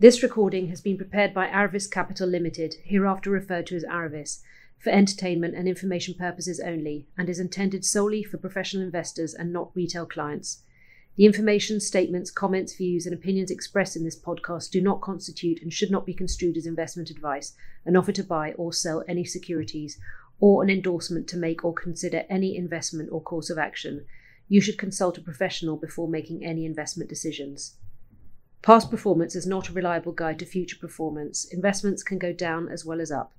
This recording has been prepared by Aravis Capital Limited, hereafter referred to as Aravis, for entertainment and information purposes only, and is intended solely for professional investors and not retail clients. The information, statements, comments, views, and opinions expressed in this podcast do not constitute and should not be construed as investment advice, an offer to buy or sell any securities, or an endorsement to make or consider any investment or course of action. You should consult a professional before making any investment decisions. Past performance is not a reliable guide to future performance. Investments can go down as well as up.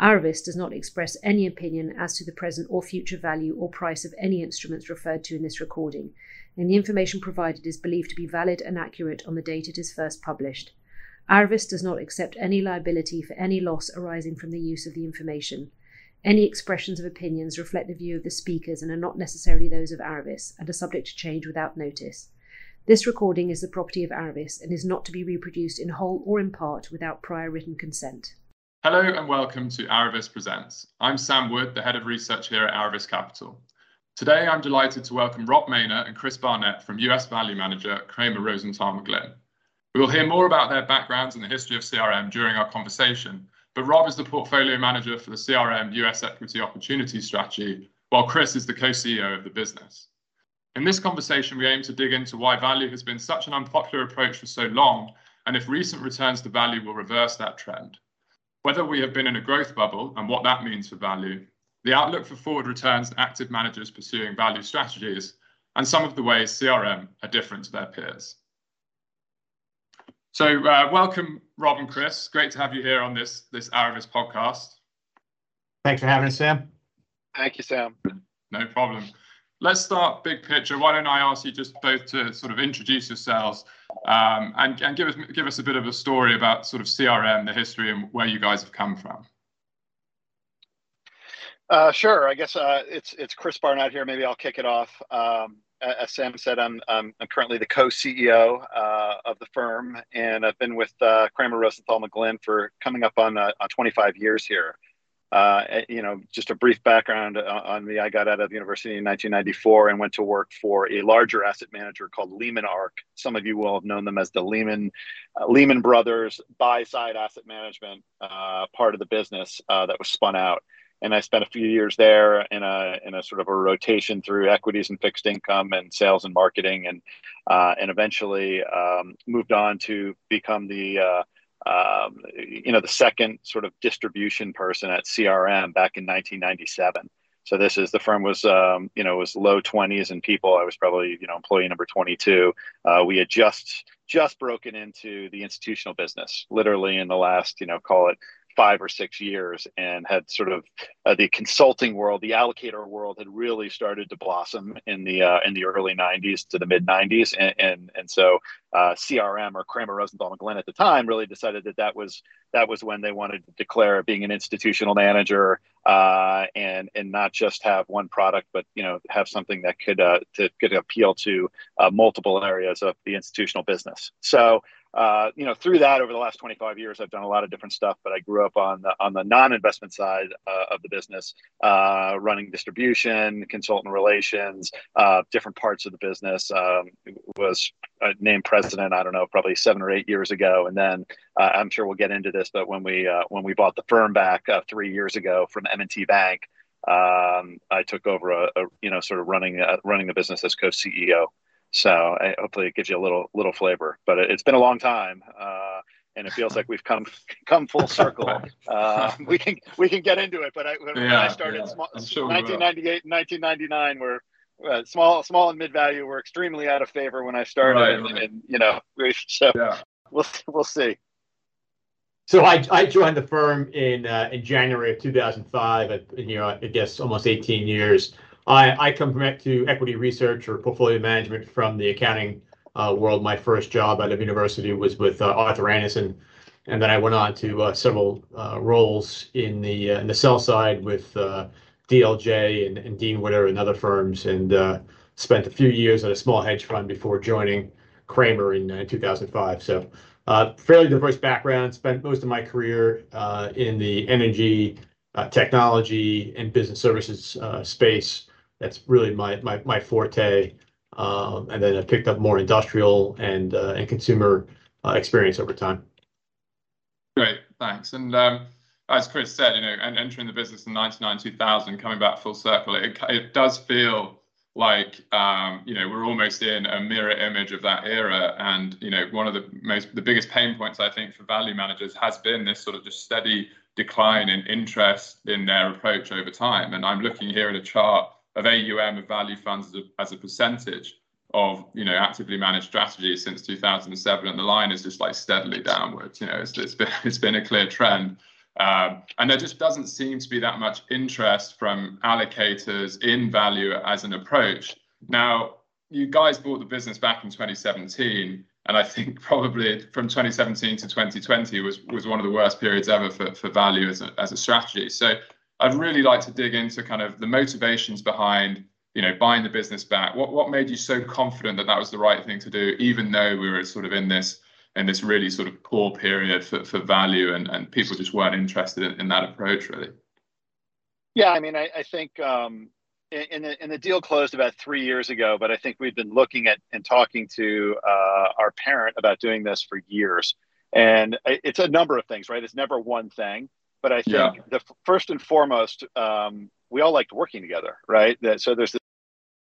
Aravis does not express any opinion as to the present or future value or price of any instruments referred to in this recording, and the information provided is believed to be valid and accurate on the date it is first published. Aravis does not accept any liability for any loss arising from the use of the information. Any expressions of opinions reflect the view of the speakers and are not necessarily those of Aravis and are subject to change without notice. This recording is the property of Aravis and is not to be reproduced in whole or in part without prior written consent. Hello and welcome to Aravis Presents. I'm Sam Wood, the head of research here at Aravis Capital. Today, I'm delighted to welcome Rob Maina and Chris Barnett from US Value Manager Cramer Rosenthal McGlynn. We will hear more about their backgrounds and the history of CRM during our conversation, but Rob is the portfolio manager for the CRM US Equity Opportunity Strategy, while Chris is the co CEO of the business. In this conversation, we aim to dig into why value has been such an unpopular approach for so long, and if recent returns to value will reverse that trend. Whether we have been in a growth bubble and what that means for value, the outlook for forward returns and active managers pursuing value strategies, and some of the ways CRM are different to their peers. So, uh, welcome, Rob and Chris. Great to have you here on this this Aravis podcast. Thanks for having us, Sam. Thank you, Sam. No problem let's start big picture. Why don't I ask you just both to sort of introduce yourselves um, and, and give us give us a bit of a story about sort of CRM, the history, and where you guys have come from. Uh, sure. I guess uh, it's it's Chris Barnett here. Maybe I'll kick it off. Um, as Sam said, I'm, I'm, I'm currently the co-CEO uh, of the firm, and I've been with uh, Cramer Rosenthal McGlynn for coming up on uh, on 25 years here. Uh, eh, you know, just a brief background uh, on me. I got out of the university in 1994 and went to work for a larger asset manager called Lehman Arc. Some of you will have known them as the Lehman uh, Lehman Brothers buy side asset management uh, part of the business uh, that was spun out. And I spent a few years there in a in a sort of a rotation through equities and fixed income and sales and marketing, and and eventually um, moved on to become the um, you know, the second sort of distribution person at CRM back in 1997. So this is the firm was um, you know was low 20s in people. I was probably you know employee number 22. Uh, we had just just broken into the institutional business, literally in the last you know call it five or six years and had sort of uh, the consulting world, the allocator world had really started to blossom in the uh, in the early 90s to the mid 90s, and and, and so uh, CRM or Cramer Rosenthal McGlynn at the time really decided that that was that was when they wanted to declare being an institutional manager uh, and and not just have one product, but you know have something that could uh, to could appeal to uh, multiple areas of the institutional business. So uh, you know, through that over the last 25 years, I've done a lot of different stuff, but I grew up on the on the non-investment side uh, of the business, uh, running distribution, consultant relations, uh, different parts of the business. Um, was named president, I don't know, probably seven or eight years ago, and then uh, I'm sure we'll get into this, but when we when we bought the firm back three years ago from M&T Bank, um, I took over a, a, you know sort of running running the business as co-CEO. So I, hopefully it gives you a little little flavor. But it, has been a long time, uh, and it feels like we've come come full circle. Uh, we can we can get into it. But I, when, yeah, when I started, yeah. small, sure 1998 and 1999 were uh, small small and mid value were extremely out of favor when I started, right, and, right. and, you know, so yeah. we'll we'll see. So I, I joined the firm in uh, in January of 2005. I, you know, I guess almost 18 years. I, I come from to equity research or portfolio management from the accounting uh, world. My first job out of university was with uh, Arthur Andersen, and then I went on to uh, several uh, roles in the uh, in the sell side with uh, DLJ and, and, Dean Witter and other firms, and spent a few years at a small hedge fund before joining Cramer in 2005. So. fairly diverse background. Spent most of my career in the energy, technology, and business services space that's really my forte. Um, and then I picked up more industrial and uh, and consumer uh, experience over time. Great, thanks. And um, as Chris said, you know, and entering the business in 99, 2000, coming back full circle, it, it does feel like um, you know we're almost in a mirror image of that era and you know one of the most the biggest pain points i think for value managers has been this sort of just steady decline in interest in their approach over time and i'm looking here at a chart of aum of value funds as a, as a percentage of you know actively managed strategies since 2007 and the line is just like steadily downwards you know it's, it's been it's been a clear trend um, and there just doesn't seem to be that much interest from allocators in value as an approach. Now, you guys bought the business back in 2017, and I think probably from 2017 to 2020 was, was one of the worst periods ever for, for value as a, as a strategy. So I'd really like to dig into kind of the motivations behind you know buying the business back. What what made you so confident that that was the right thing to do, even though we were sort of in this in this really sort of poor period for, for value and, and people just weren't interested in, in that approach really? Yeah i mean i, I think um, in, the, in the deal closed about three years ago but i think we've been looking at and talking to uh, our parent about doing this for years. And it's a number of things right? It's never one thing but i think yeah. the first and foremost um, we all liked working together right that, so there's this,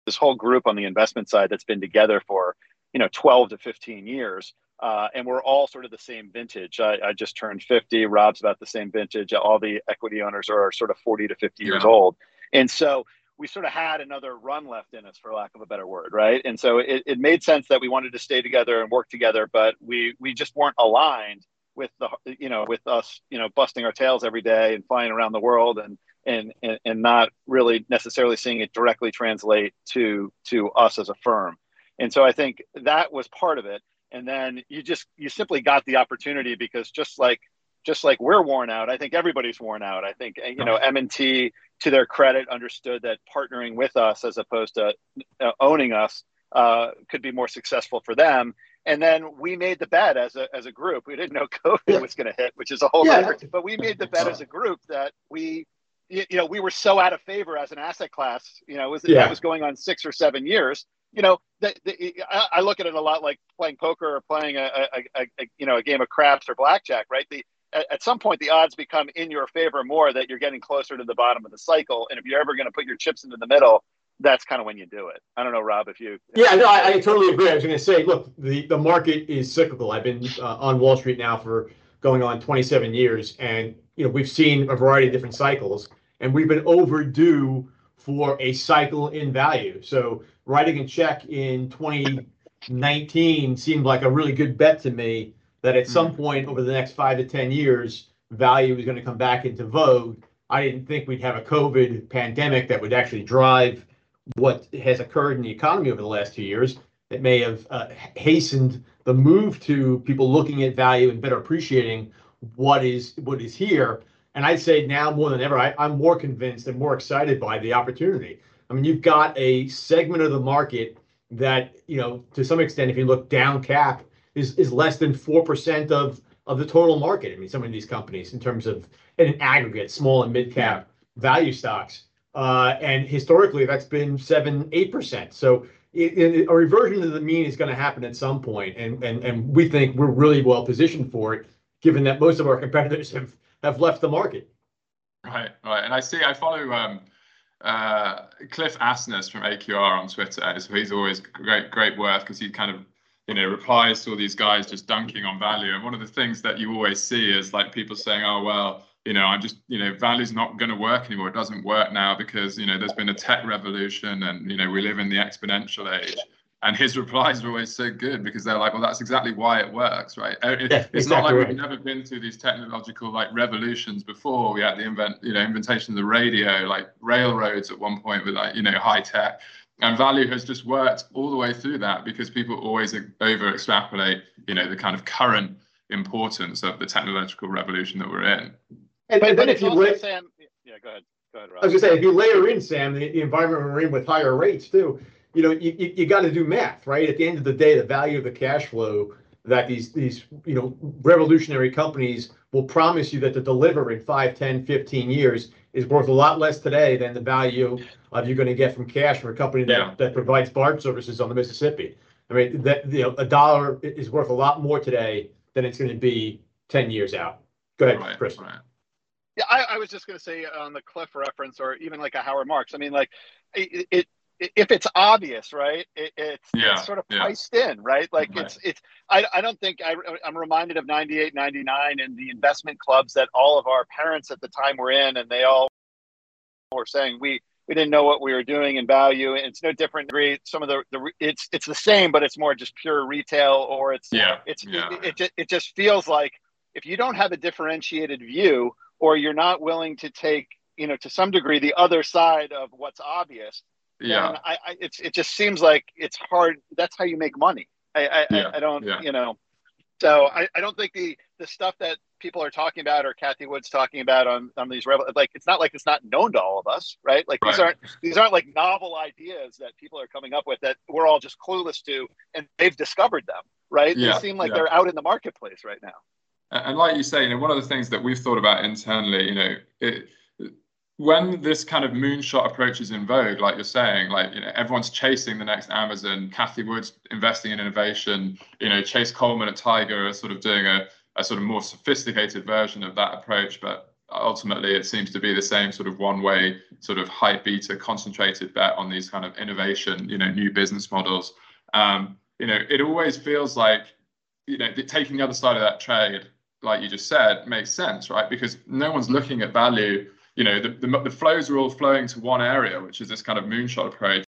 this whole group on the investment side that's been together for you know 12 to 15 years uh, and we're all sort of the same vintage. I, I, just turned 50. Rob's about the same vintage. All the equity owners are sort of 40 to 50 yeah. years old. And so we sort of had another run left in us, for lack of a better word, right? And so it, it made sense that we wanted to stay together and work together, but we we just weren't aligned with the you know with us you know busting our tails every day and flying around the world and and and, and not really necessarily seeing it directly translate to to us as a firm. And so I think that was part of it. And then you just you simply got the opportunity because just like just like we're worn out i think everybody's worn out. I think you know m&t to their credit understood that partnering with us as opposed to uh, owning us uh, could be more successful for them and then we made the bet as a, as a group we didn't know covid yeah. was going to hit which is a whole yeah. other but we made the bet as a group that we you know we were so out of favor as an asset class you know was yeah. that was going on six or seven years you know, the, the, I, I, look at it a lot like playing poker or playing a, a, a, a you know a game of craps or blackjack, right? The at, at, some point the odds become in your favor more that you're getting closer to the bottom of the cycle, and if you're ever going to put your chips into the middle, that's kind of when you do it. I don't know, Rob, if you. Yeah, no, I, I totally agree. I was going to say, look, the the market is cyclical. I've been uh, on Wall Street now for going on 27 years, and you know we've seen a variety of different cycles, and we've been overdue for a cycle in value. So writing a check in 2019 seemed like a really good bet to me that at some hmm. point over the next five to 10 years, value was going to come back into vogue. I didn't think we'd have a COVID pandemic that would actually drive what has occurred in the economy over the last two years. that may have uh, hastened the move to people looking at value and better appreciating what is what is here. And I'd say now more than ever, I, I'm more convinced and more excited by the opportunity. I mean, you've got a segment of the market that, you know, to some extent, if you look down cap, is is less than four percent of of the total market. I mean, some of these companies in terms of in an aggregate, small and mid cap value stocks, and historically that's been seven eight percent. So a reversion to the mean is going to happen at some point, and and and we think we're really well positioned for it, given that most of our competitors have have left the market. Right, right, and I see. I follow um, uh, Cliff Asness from AQR on Twitter. So he's always great, great work because he kind of you know replies to all these guys just dunking on value. And one of the things that you always see is like people saying, "Oh well." You know, I'm just, you know, value's not going to work anymore. It doesn't work now because, you know, there's been a tech revolution and, you know, we live in the exponential age and his replies are always so good because they're like, well, that's exactly why it works, right? Uh, it, yeah, it's exactly not like right. we've never been through these technological like revolutions before. We had the invent, you know, inventation of the radio, like railroads at one point with like, you know, high tech. And value has just worked all the way through that because people always over extrapolate, you know, the kind of current importance of the technological revolution that we're in. And, but, and then if you look, Sam, yeah, go ahead. Go ahead, Rob. I was gonna say, if you layer in Sam, the, the environment we're in with higher rates too, you know, you, you, you got to do math, right? At the end of the day, the value of the cash flow that these these you know revolutionary companies will promise you that to deliver in 5 10 15 years is worth a lot less today than the value of you're going to get from cash from a company that, yeah. that provides barge services on the Mississippi. I mean, that you know, a dollar is worth a lot more today than it's going to be 10 years out. Go ahead, right, Chris. Right. Yeah, I, I was just going to say uh, on the Cliff reference, or even like a Howard Marks. I mean, like it, it if it's obvious, right? It, it's, yeah, it's sort of priced yeah. in, right? Like right. it's it's. I, I don't think I, I'm reminded of 98, 99 and the investment clubs that all of our parents at the time were in, and they all were saying we we didn't know what we were doing in value. And It's no different degree. Some of the, the it's it's the same, but it's more just pure retail, or it's yeah, it's yeah. It, it, it, it just feels like if you don't have a differentiated view, or you're not willing to take you know to some degree the other side of what's obvious. Yeah, I, I it's it just seems like it's hard. That's how you make money. I I, yeah. I, I don't yeah. you know. So I, I don't think the the stuff that people are talking about or Cathie Wood's talking about on, on these revel like it's not like it's not known to all of us, right? Like these aren't these aren't like novel ideas that people are coming up with that we're all just clueless to and they've discovered them, right? Yeah, they seem like yeah. they're out in the marketplace right now. And like you say, you know, one of the things that we've thought about internally, you know, it, when this kind of moonshot approach is in vogue, like you're saying, like you know, everyone's chasing the next Amazon, Cathie Wood's investing in innovation, you know, Chase Coleman at Tiger are sort of doing a a sort of more sophisticated version of that approach, but ultimately it seems to be the same sort of one-way sort of high beta concentrated bet on these kind of innovation, you know, new business models. Um, you know, it always feels like, you know, taking the other side of that trade, like you just said, makes sense, right? Because no one's looking at value. You know, the, the, the flows are all flowing to one area, which is this kind of moonshot approach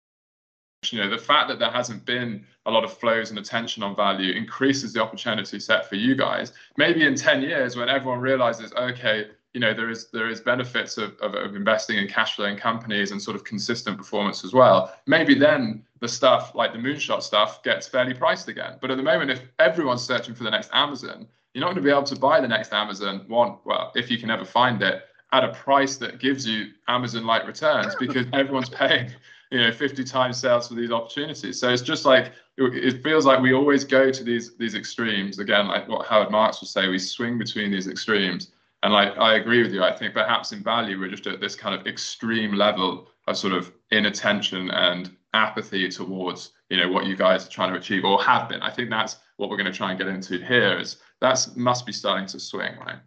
you know the fact that there hasn't been a lot of flows and attention on value increases the opportunity set for you guys maybe in 10 years when everyone realizes okay you know there is there is benefits of, of, of investing in cash flowing companies and sort of consistent performance as well maybe then the stuff like the moonshot stuff gets fairly priced again but at the moment if everyone's searching for the next amazon you're not going to be able to buy the next amazon one well if you can ever find it at a price that gives you amazon like returns because everyone's paying you know 50 times sales for these opportunities. So it's just like it feels like we always go to these these extremes. Again like what howard marks would say we swing between these extremes. And like i agree with you. I think perhaps in value we're just at this kind of extreme level of sort of inattention and apathy towards you know what you guys are trying to achieve or have been i think that's what we're going to try and get into here is that's must be starting to swing right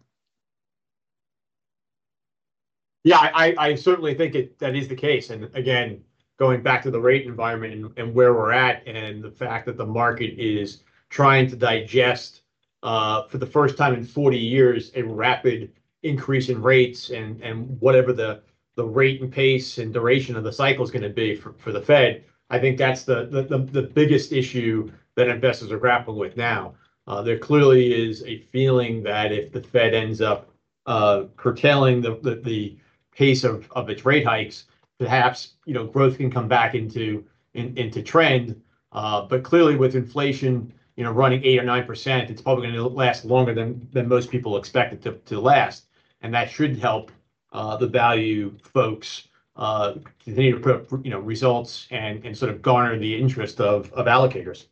yeah i i certainly think it that is the case and again going back to the rate environment and, and where we're at and the fact that the market is trying to digest uh, for the first time in 40 years a rapid increase in rates and and whatever the the rate and pace and duration of the cycle is going to be for, for the Fed. I think that's the, the the, the biggest issue that investors are grappling with now. Uh, there clearly is a feeling that if the Fed ends up uh, curtailing the, pace of, its rate hikes, perhaps you know growth can come back into in, into trend. Uh, but clearly, with inflation, you know, running eight or nine percent, it's probably going to last longer than than most people expect it to, to last, and that should help the value folks Uh, continue to put up, you know results and and sort of garner the interest of of allocators.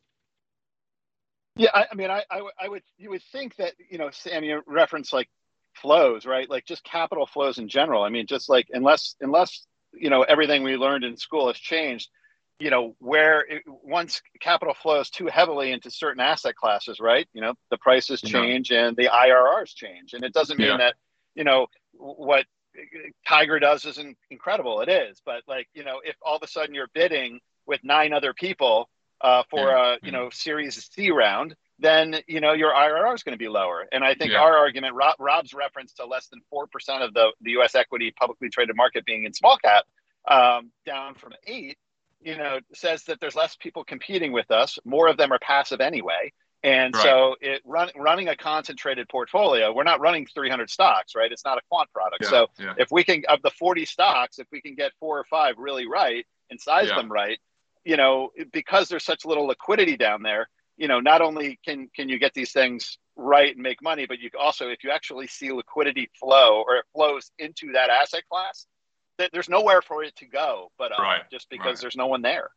Yeah, I, I mean, I, I, I would you would think that you know, Sam, you reference like flows, right? Like just capital flows in general. I mean, just like unless unless you know everything we learned in school has changed you know where it, once capital flows too heavily into certain asset classes right you know the prices change and the irrs change and it doesn't mean that you know what tiger does isn't incredible it is but like you know if all of a sudden you're bidding with nine other people uh, for yeah. a you know series c round then you know your IRR is going to be lower. And I think yeah. our argument, Rob, Rob's reference to less than four percent of the the U.S. equity publicly traded market being in small cap, um, down from eight, you know, says that there's less people competing with us. More of them are passive anyway. And right. so it run, running a concentrated portfolio, we're not running 300 stocks, right? It's not a quant product. Yeah, so yeah. if we can, of the 40 stocks, if we can get four or five really right and size them right, you know, because there's such little liquidity down there, you know, not only can can you get these things right and make money, but you also, if you actually see liquidity flow or it flows into that asset class, that there's nowhere for it to go, but um, right, just because right. there's no one there.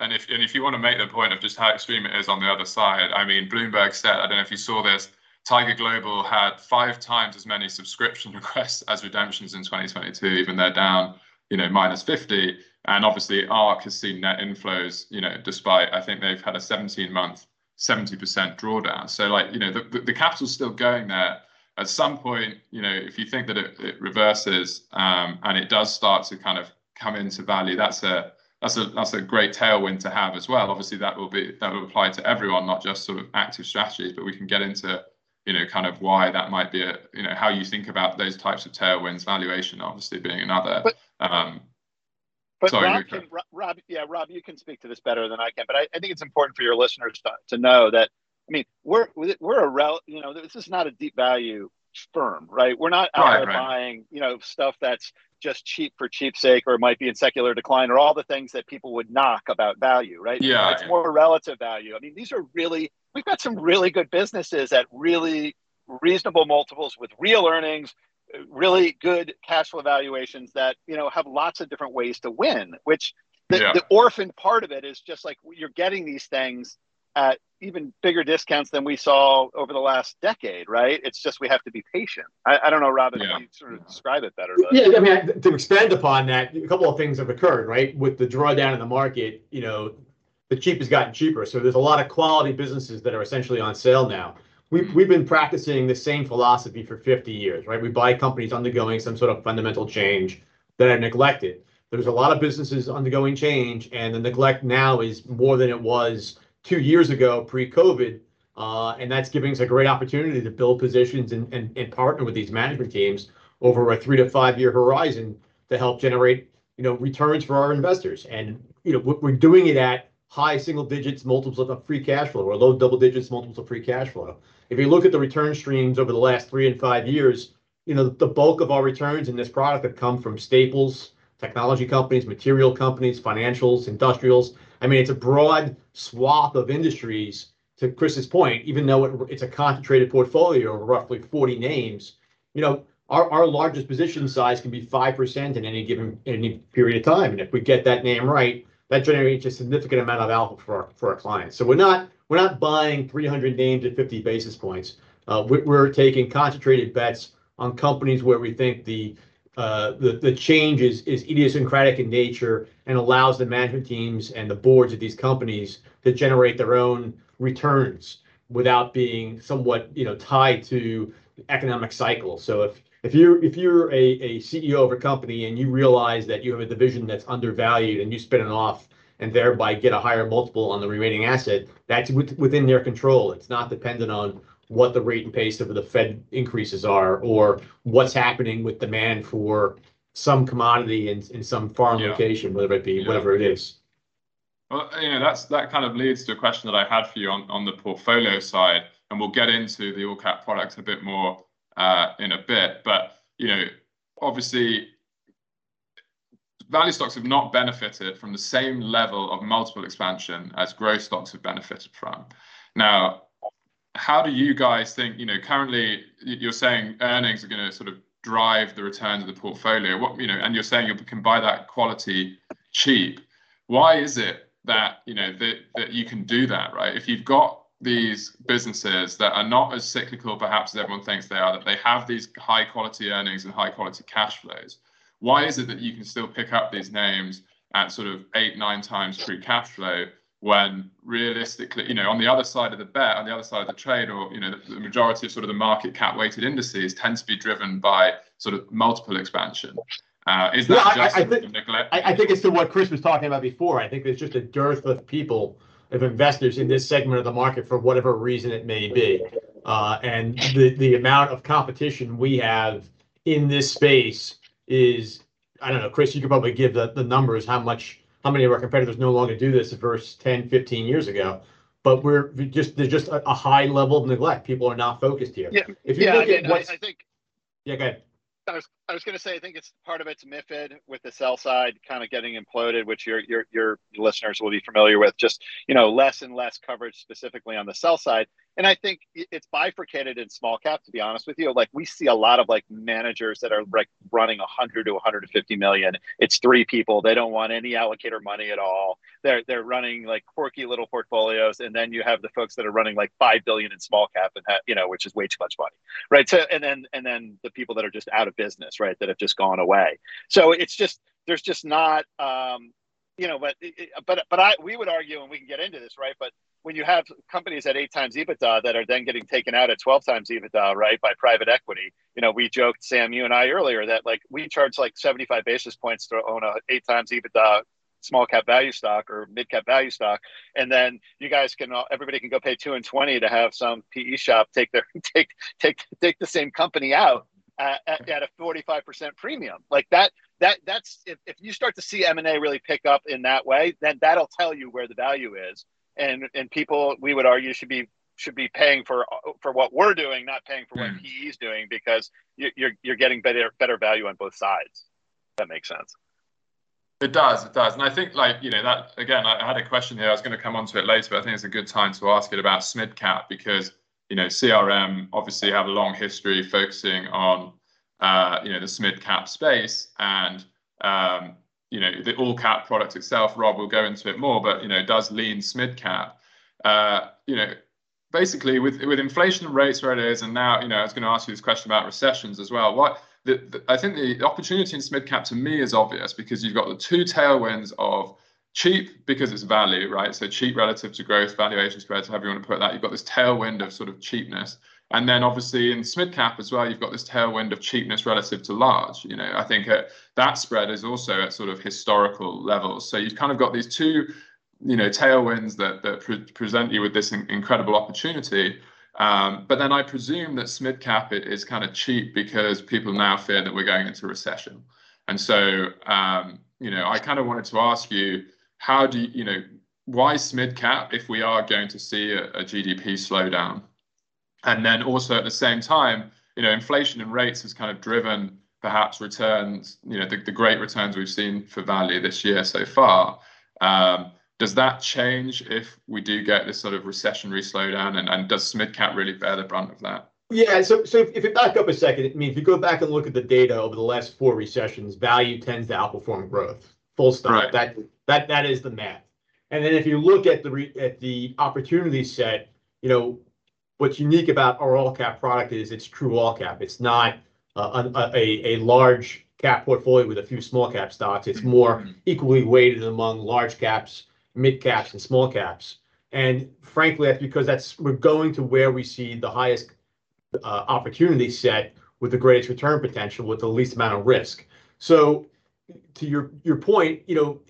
And if and if you want to make the point of just how extreme it is on the other side, I mean, Bloomberg said, I don't know if you saw this, Tiger Global had five times as many subscription requests as redemptions in 2022, even they're down, you know, minus 50. And obviously, ARK has seen net inflows, you know, despite I think they've had a 17 month, 70% drawdown. So, like, you know, the, the, the capital's still going there. at some point, you know, if you think that it, it reverses um, and it does start to kind of come into value, that's a that's a that's a great tailwind to have as well. Obviously, that will be that will apply to everyone, not just sort of active strategies, but we can get into you know kind of why that might be a you know how you think about those types of tailwinds. Valuation, obviously, being another. But, um, but sorry, Rob, can, Rob, yeah, Rob, you can speak to this better than I can. But I, I think it's important for your listeners to, to know that I mean, we're we're a rel, you know, this is not a deep value firm, right? We're not out right, there right. buying, you know, stuff that's just cheap for cheap sake or it might be in secular decline or all the things that people would knock about value, right? Yeah. It's more relative value. I mean, these are really we've got some really good businesses at really reasonable multiples with real earnings, really good cash flow valuations that, you know, have lots of different ways to win, which the, yeah. the orphan part of it is just like you're getting these things at even bigger discounts than we saw over the last decade, right? It's just we have to be patient. I, I don't know, Robin, yeah. you sort of describe it better. But. Yeah, I mean, to expand upon that, a couple of things have occurred, right? With the drawdown in the market, you know, the cheap has gotten cheaper. So there's a lot of quality businesses that are essentially on sale now. We've, hmm. we've been practicing the same philosophy for 50 years, right? We buy companies undergoing some sort of fundamental change that are neglected. There's a lot of businesses undergoing change, and the neglect now is more than it was two years ago, pre-COVID, uh, and that's giving us a great opportunity to build positions and, and, and partner with these management teams over a three to five year horizon to help generate you know returns for our investors. And you know we're doing it at high single digits multiples of free cash flow or low double digits multiples of free cash flow. If you look at the return streams over the last three and five years, you know the bulk of our returns in this product have come from staples, technology companies, material companies, financials, industrials. I mean, it's a broad swath of industries. To Chris's point, even though it, it's a concentrated portfolio of roughly 40 names, you know, our, our largest position size can be 5% in any given any period of time. And if we get that name right, that generates a significant amount of alpha for our, for our clients. So we're not we're not buying 300 names at 50 basis points. Uh, we're, we're taking concentrated bets on companies where we think the uh, the the change is is idiosyncratic in nature and allows the management teams and the boards of these companies to generate their own returns without being somewhat you know tied to economic cycles. So if if you if you're a, a CEO of a company and you realize that you have a division that's undervalued and you spin it off and thereby get a higher multiple on the remaining asset, that's within their control. It's not dependent on what the rate and pace of the Fed increases are, or what's happening with demand for some commodity in, in some foreign yeah. location, whether it be yeah. whatever it is. Well, you know, that's that kind of leads to a question that I had for you on, on the portfolio side, and we'll get into the all cap product a bit more uh, in a bit. But you know, obviously, value stocks have not benefited from the same level of multiple expansion as growth stocks have benefited from. Now, how do you guys think, you know, currently you're saying earnings are going to sort of drive the returns of the portfolio. What, you know, and you're saying you can buy that quality cheap. Why is it that, you know, that, that you can do that, right? If you've got these businesses that are not as cyclical perhaps as everyone thinks they are, that they have these high quality earnings and high quality cash flows, why is it that you can still pick up these names at sort of eight, nine times free cash flow when realistically, you know, on the other side of the bet, on the other side of the trade, or you know, the, the majority of sort of the market cap weighted indices tend to be driven by sort of multiple expansion. Uh, is that yeah, just I, I think, neglect? I, I think it's to what Chris was talking about before. I think there's just a dearth of people, of investors in this segment of the market for whatever reason it may be, uh, and the the amount of competition we have in this space is I don't know, Chris. You could probably give the, the numbers how much how many of our competitors no longer do this versus 10, 15 years ago. But we're just there's just a, a high level of neglect. People are not focused here. Yeah, if you yeah, look I, at what's, I, I think. Yeah, go ahead. I was I was going to say I think it's part of it's MiFID with the sell side kind of getting imploded, which your your your listeners will be familiar with. Just you know less and less coverage specifically on the sell side, and I think it's bifurcated in small cap. To be honest with you, like we see a lot of like managers that are like running 100 to 150 million. It's three people. They don't want any allocator money at all. They're they're running like quirky little portfolios, and then you have the folks that are running like five billion in small cap, and have, you know which is way too much money, right? So and then and then the people that are just out of business, right? That have just gone away. So it's just there's just not um, you know, but but but I we would argue, and we can get into this, right? But when you have companies at eight times EBITDA that are then getting taken out at twelve times EBITDA, right, by private equity, you know, we joked, Sam, you and I earlier, that like we charge like seventy five basis points to own a eight times EBITDA small cap value stock or mid cap value stock, and then you guys can everybody can go pay two and twenty to have some PE shop take their take take take the same company out at, at a forty five percent premium like that that that's if, if you start to see m&a really pick up in that way then that'll tell you where the value is. And and people we would argue should be should be paying for for what we're doing not paying for what mm. PE is doing because you, you're you're getting better better value on both sides. That makes sense. It does it does. And i think like you know that again i had a question here. I was going to come on to it later but i think it's a good time to ask it about smidcap because you know crm obviously have a long history focusing on uh, you know, the SMID cap space and, um, you know, the all cap product itself, Rob will go into it more, but, you know, does lean SMID cap. Uh, you know, basically with, with inflation rates where it is, and now, you know, I was going to ask you this question about recessions as well. What the, the, I think the opportunity in SMID cap to me is obvious because you've got the two tailwinds of cheap because it's value, right? So cheap relative to growth, valuation spreads, however you want to put that. You've got this tailwind of sort of cheapness. And then obviously in SMID cap as well, you've got this tailwind of cheapness relative to large. You know, I think uh, that spread is also at sort of historical levels. So you've kind of got these two, you know, tailwinds that that pre- present you with this in- incredible opportunity. Um, but then I presume that SMID cap is kind of cheap because people now fear that we're going into recession. And so, um, you know, I kind of wanted to ask you, how do you, you know, why SMID cap if we are going to see a, a GDP slowdown? And then also at the same time, you know, inflation and rates has kind of driven perhaps returns, you know, the, the great returns we've seen for value this year so far. Um, does that change if we do get this sort of recessionary slowdown? And, and does SMID really bear the brunt of that? Yeah, so so if, if you back up a second, I mean, if you go back and look at the data over the last four recessions, value tends to outperform growth. Full stop. Right. That that that is the math. And then if you look at the re, at the opportunity set, you know, what's unique about our all cap product is it's true all cap. It's not uh, a, a large cap portfolio with a few small cap stocks. It's more mm-hmm. equally weighted among large caps, mid caps, and small caps. And frankly, that's because that's we're going to where we see the highest uh, opportunity set with the greatest return potential with the least amount of risk. So to your your point, you know,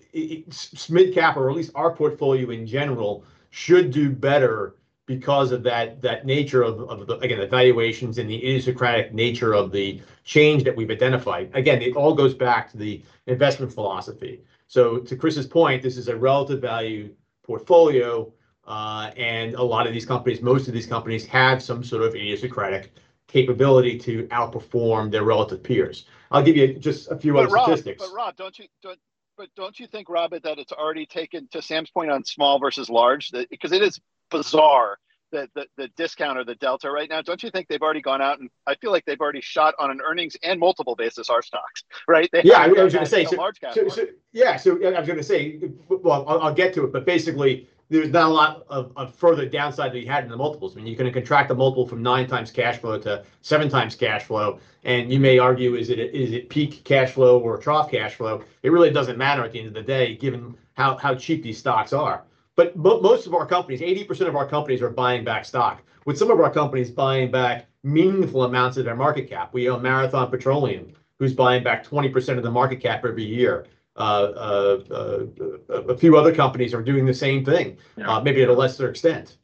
mid cap or at least our portfolio in general should do better because of that that nature of, of the again the valuations and the idiosyncratic nature of the change that we've identified. Again, it all goes back to the investment philosophy. So to Chris's point, this is a relative value portfolio, uh, and a lot of these companies, most of these companies, have some sort of idiosyncratic capability to outperform their relative peers. I'll give you just a few but other Rob, statistics. But Rob, don't you don't, but don't you think, Robert, that it's already taken to Sam's point on small versus large, because it is bizarre the, the, the discount or the delta right now. Don't you think they've already gone out and I feel like they've already shot on an earnings and multiple basis our stocks, right? They yeah, I, I was going to say, so, so, so, yeah, so I was going to say, well, I'll, I'll, get to it, but basically, there's not a lot of, of further downside that you had in the multiples. I mean, you can contract the multiple from nine times cash flow to seven times cash flow, and you may argue is it is it peak cash flow or trough cash flow? It really doesn't matter at the end of the day, given how how cheap these stocks are. But most of our companies, 80% of our companies are buying back stock, with some of our companies buying back meaningful amounts of their market cap. We own Marathon Petroleum, who's buying back 20% of the market cap every year. Uh, uh, uh, a few other companies are doing the same thing, yeah. Uh, maybe at a lesser extent.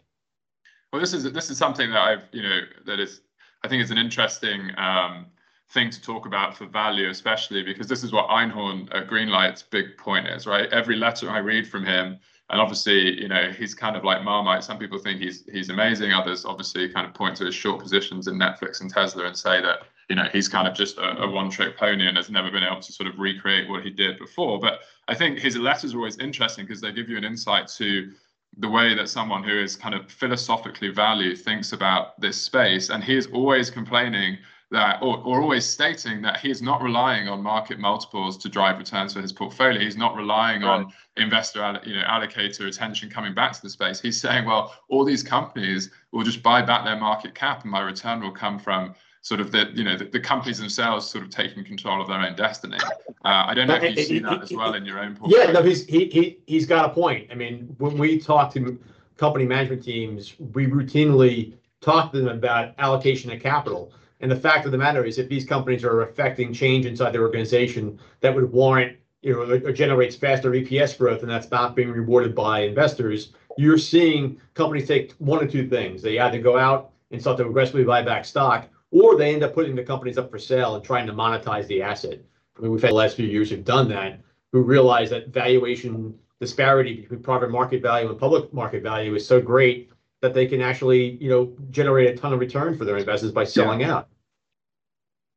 Well, this is this is something that I've you know that is I think is an interesting um, thing to talk about for value, especially because this is what Einhorn uh, Greenlight's big point is, right? Every letter I read from him and obviously, you know, he's kind of like Marmite. Some people think he's he's amazing. Others obviously kind of point to his short positions in Netflix and Tesla and say that you know he's kind of just a, a one-trick pony and has never been able to sort of recreate what he did before. But I think his letters are always interesting because they give you an insight to the way that someone who is kind of philosophically value thinks about this space, and he is always complaining that, or, or always stating that he is not relying on market multiples to drive returns for his portfolio. He's not relying right. on investor, you know, allocator attention coming back to the space. He's saying, well, all these companies will just buy back their market cap, and my return will come from sort of the you know the, the companies themselves sort of taking control of their own destiny. Uh, I don't know if you see that as well in your own portfolio. Yeah, no, he's he he he's got a point. I mean, when we talk to company management teams, we routinely talk to them about allocation of capital. And the fact of the matter is, if these companies are affecting change inside their organization that would warrant, you know, or generates faster EPS growth, and that's not being rewarded by investors, you're seeing companies take one or two things. They either go out and start to aggressively buy back stock, or they end up putting the companies up for sale and trying to monetize the asset. I mean, we've had the last few years who've done that, who realize that valuation disparity between private market value and public market value is so great that they can actually, you know, generate a ton of return for their investors by selling yeah. out.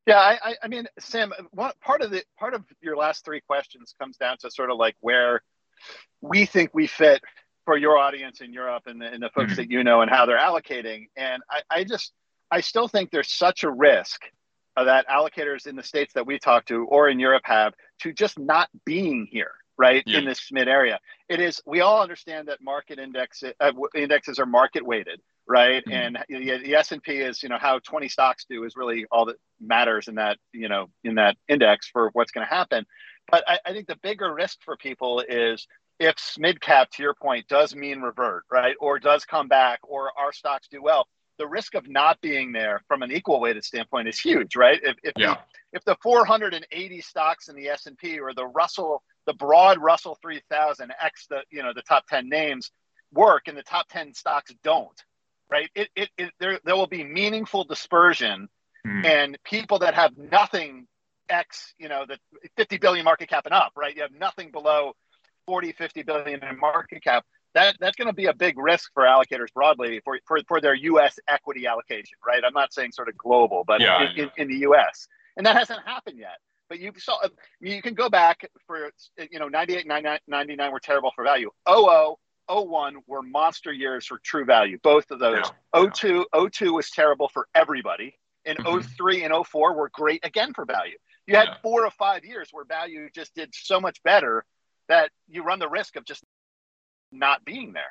Yeah, I, I mean, Sam, one part of the part of your last three questions comes down to sort of like where we think we fit for your audience in Europe and the, and the folks mm-hmm. that you know and how they're allocating. And I, I just, I still think there's such a risk that allocators in the states that we talk to or in Europe have to just not being here right yeah. in this mid area it is we all understand that market index uh, indexes are market weighted right mm-hmm. and the, the s&p is you know how 20 stocks do is really all that matters in that you know in that index for what's going to happen but I, I think the bigger risk for people is if mid cap to your point does mean revert right or does come back or our stocks do well the risk of not being there from an equal weighted standpoint is huge right if, if, yeah. the, if the 480 stocks in the s&p or the russell the broad Russell 3000 X the you know the top 10 names work and the top 10 stocks don't right it, it, it there there will be meaningful dispersion hmm. and people that have nothing X you know the 50 billion market cap and up right you have nothing below 40 50 billion in market cap that that's going to be a big risk for allocators broadly for, for, for their US equity allocation right I'm not saying sort of global but yeah, in, in, in the US and that hasn't happened yet but you saw you can go back for you know 98 99, 99 were terrible for value 00 01 were monster years for true value both of those yeah. 02 02 was terrible for everybody and mm-hmm. 03 and 04 were great again for value you had yeah. four or five years where value just did so much better that you run the risk of just not being there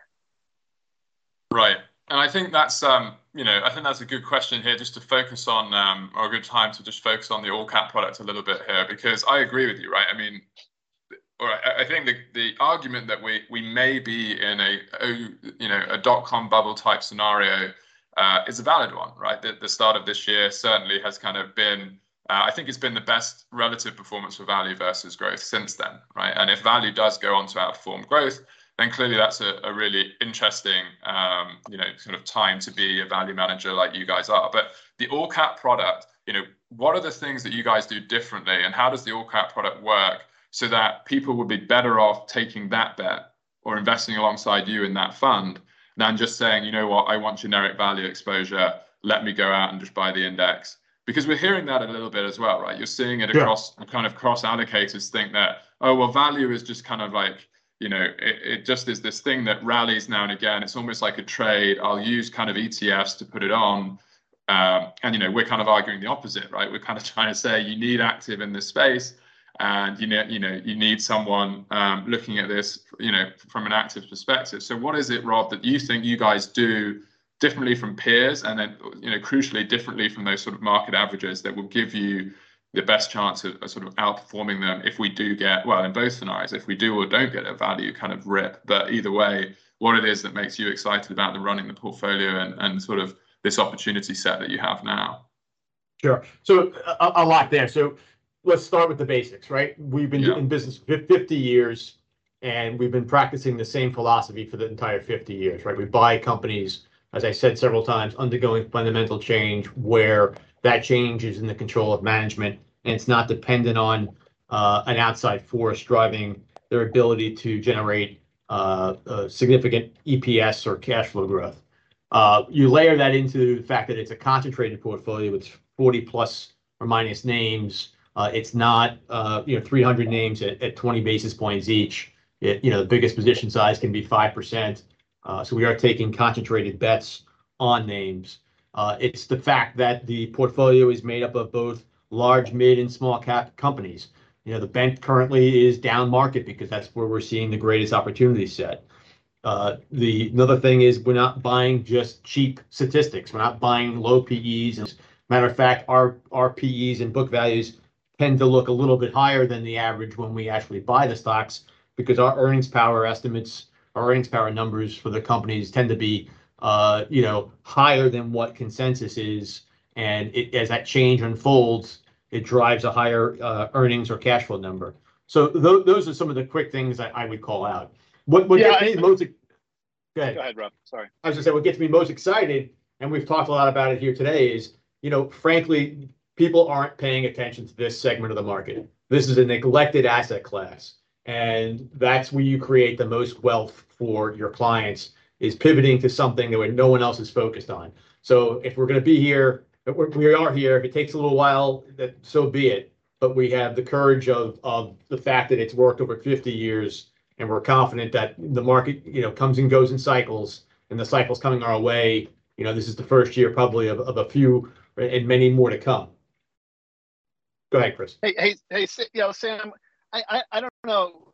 right and I think that's um, you know I think that's a good question here, just to focus on um, or a good time to just focus on the all cap product a little bit here, because I agree with you, right? I mean, or I think the the argument that we we may be in a, a you know a dot com bubble type scenario uh, is a valid one, right? The, the start of this year certainly has kind of been. Uh, I think it's been the best relative performance for value versus growth since then, right? And if value does go on to outperform growth, then clearly that's a, a really interesting, um, you know, sort of time to be a value manager like you guys are. But the all cap product, you know, what are the things that you guys do differently, and how does the all cap product work so that people would be better off taking that bet or investing alongside you in that fund than just saying, you know what, I want generic value exposure. Let me go out and just buy the index. Because we're hearing that a little bit as well, right? You're seeing it across yeah. kind of cross allocators think that, oh, well, value is just kind of like you know, it, it just is this thing that rallies now and again. It's almost like a trade. I'll use kind of ETFs to put it on. Um, and, you know, we're kind of arguing the opposite, right? We're kind of trying to say you need active in this space and you know, you know, you need someone um, looking at this, you know, from an active perspective. So, what is it, Rob, that you think you guys do differently from peers, and then, you know, crucially differently from those sort of market averages that will give you the best chance of, of, sort of outperforming them if we do get well in both scenarios if we do or don't get a value kind of rip. But either way what it is that makes you excited about the running the portfolio and, and sort of this opportunity set that you have now. Sure. So a, a lot there. So let's start with the basics right? We've been yeah. in business for 50 years and we've been practicing the same philosophy for the entire 50 years right? We buy companies as i said several times undergoing fundamental change where that change is in the control of management and it's not dependent on uh, an outside force driving their ability to generate uh, significant EPS or cash flow growth. Uh, you layer that into the fact that it's a concentrated portfolio with 40 plus or minus names. It's not uh, you know 300 names at, at 20 basis points each. You know the biggest position size can be five percent. Uh, so we are taking concentrated bets on names. It's the fact that the portfolio is made up of both large, mid, and small cap companies. You know, the bank currently is down market because that's where we're seeing the greatest opportunity set. Uh, the another thing is we're not buying just cheap statistics. We're not buying low PEs. Matter of fact, our our PEs and book values tend to look a little bit higher than the average when we actually buy the stocks because our earnings power estimates, our earnings power numbers for the companies tend to be Uh, higher than what consensus is. And as that change unfolds, it drives a higher uh, earnings or cash flow number. So those are some of the quick things I would call out. What gets me most. Go ahead, Rob. Sorry. I was going to say what gets me most excited, and we've talked a lot about it here today, is you know, frankly, people aren't paying attention to this segment of the market. This is a neglected asset class. And that's where you create the most wealth for your clients is pivoting to something that no one else is focused on. So if we're going to be here, we are here. If it takes a little while, that so be it. But we have the courage of of the fact that it's worked over 50 years, and we're confident that the market you know, comes and goes in cycles, and the cycle's coming our way. You know, This is the first year probably of a few and many more to come. Go ahead, Chris. Hey, hey, hey, you know, Sam, I I don't know.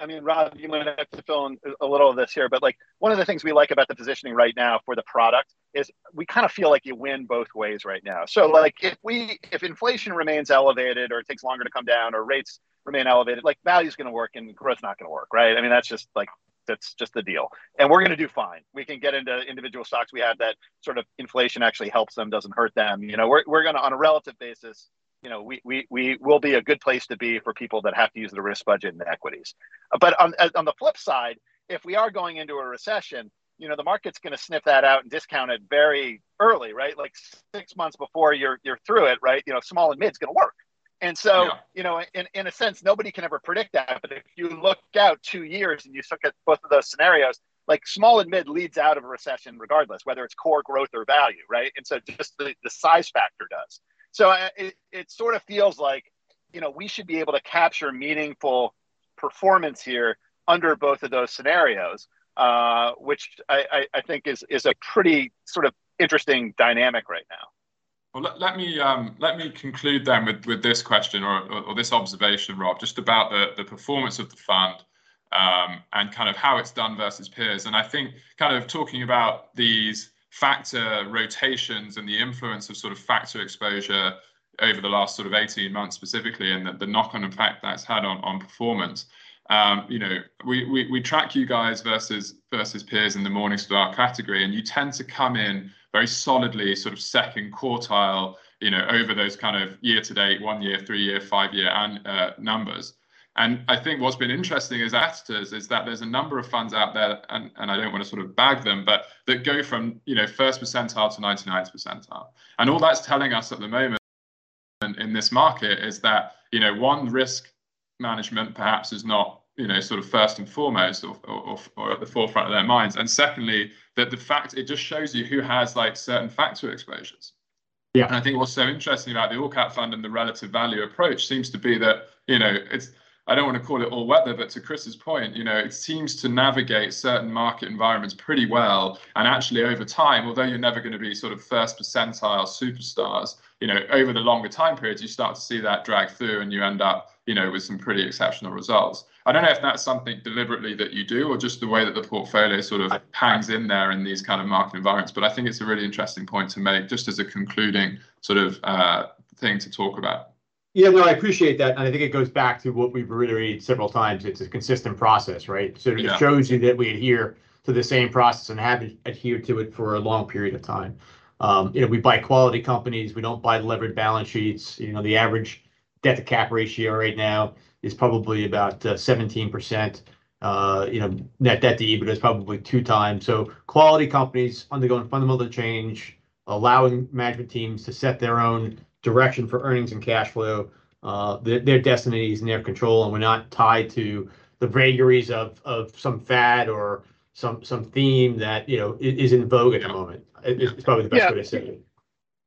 I mean, Rob, you might have to fill in a little of this here, but like one of the things we like about the positioning right now for the product is we kind of feel like you win both ways right now. So like if we if inflation remains elevated or it takes longer to come down or rates remain elevated, value is going to work and growth is not going to work, right? I mean, that's just like that's just the deal. And we're going to do fine. We can get into individual stocks we have that sort of inflation actually helps them, doesn't hurt them. You know, we're, we're going to, on a relative basis, we we, we will be a good place to be for people that have to use the risk budget and equities. But on uh, on the flip side, if we are going into a recession, you know, the market's going to sniff that out and discount it very early, right? Like six months before you're you're through it, right? You know, small and mid's going to work. And so yeah. you know, in in a sense, nobody can ever predict that. But if you look out two years and you look at both of those scenarios, like small and mid leads out of a recession regardless, whether it's core growth or value, right? And so just the size factor does. So uh, it it sort of feels like you know, we should be able to capture meaningful performance here under both of those scenarios, uh, which I I, think is is a pretty sort of interesting dynamic right now. Well, let me um, let me conclude then with with this question or or this observation, Rob, just about the performance of the fund um, and kind of how it's done versus peers. And I think kind of talking about these factor rotations and the influence of sort of factor exposure over the last sort of 18 months specifically and the knock-on effect that's had on on performance. Um, you know, we we, we track you guys versus versus peers in the Morningstar category, and you tend to come in very solidly sort of second quartile you know, over those kind of year-to-date, one-year, three-year, five-year numbers. And I think what's been interesting as investors is that there's a number of funds out there, and I don't want to sort of bag them, but that go from you know first percentile to 99th percentile. And all that's telling us at the moment in this market is that, you know one, risk management perhaps is not you know sort of first and foremost or at the forefront of their minds. And secondly, that the fact it just shows you who has like certain factor exposures. Yeah and I think what's so interesting about the all-cap fund and the relative value approach seems to be that I don't want to call it all weather, but to Chris's point, you know, it seems to navigate certain market environments pretty well. And actually, over time, although you're never going to be sort of first percentile superstars, you know, over the longer time periods, you start to see that drag through and you end up you know, with some pretty exceptional results. I don't know if that's something deliberately that you do or just the way that the portfolio sort of hangs in there in these kind of market environments. But I think it's a really interesting point to make just as a concluding sort of uh, thing to talk about. Yeah, no, I appreciate that. And I think it goes back to what we've reiterated several times. It's a consistent process, right? So it shows you that we adhere to the same process and have adhered to it for a long period of time. Um, you know, we buy quality companies. We don't buy levered balance sheets. You know, the average debt-to-cap ratio right now is probably about 17%. Uh, you know, net debt to EBITDA is probably two times. So quality companies undergoing fundamental change, allowing management teams to set their own direction for earnings and cash flow. Uh, their destiny is in their control, and we're not tied to the vagaries of some fad or some theme that is in vogue at the moment. It's probably the best way to say it.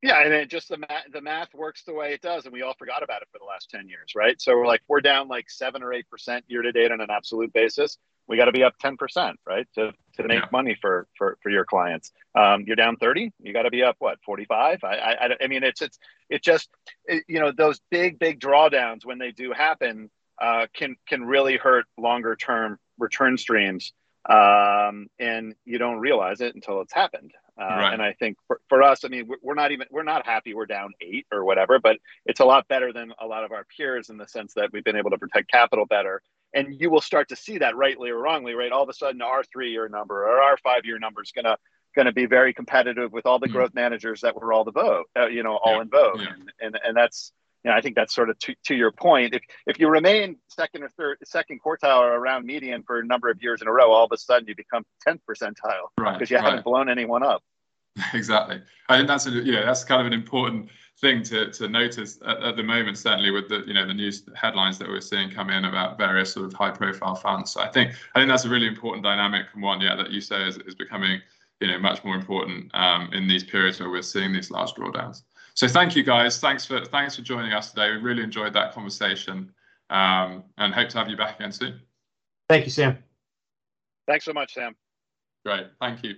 Yeah. And then just the math works the way it does, and we all forgot about it for the last 10 years, right? So we're down like 7 or 8% year to date on an absolute basis. We got to be up 10%, right, to to make money for for, for your clients. Um, you're down 30. You got to be up, what, 45%? I mean, it's it's, it just it, you know, those big, big drawdowns when they do happen uh, can can really hurt longer-term return streams, um, and you don't realize it until it's happened. Uh, right. And I think for, for us, I mean, we're not even we're not happy we're down eight or whatever, but it's a lot better than a lot of our peers in the sense that we've been able to protect capital better. And you will start to see that rightly or wrongly, right? All of a sudden, our three-year number or our five-year number is gonna going to be very competitive with all the mm. growth managers that were all the vote, uh, you know, all yeah. in vogue, yeah. and, and and that's you know, I think that's sort of to, to your point. If if you remain second or third, second quartile or around median for a number of years in a row, all of a sudden you become tenth percentile right, because you right. haven't blown anyone up. Exactly. I think that's a, you know that's kind of an important thing to, to notice at, at, the moment, certainly with the you know the news headlines that we're seeing come in about various sort of high profile funds. So I think I think that's a really important dynamic and one, yeah, that you say is, is becoming you know much more important um, in these periods where we're seeing these large drawdowns. So thank you guys. Thanks for thanks for joining us today. We really enjoyed that conversation um, and hope to have you back again soon. Thank you, Sam. Thanks so much, Sam. Great. Thank you.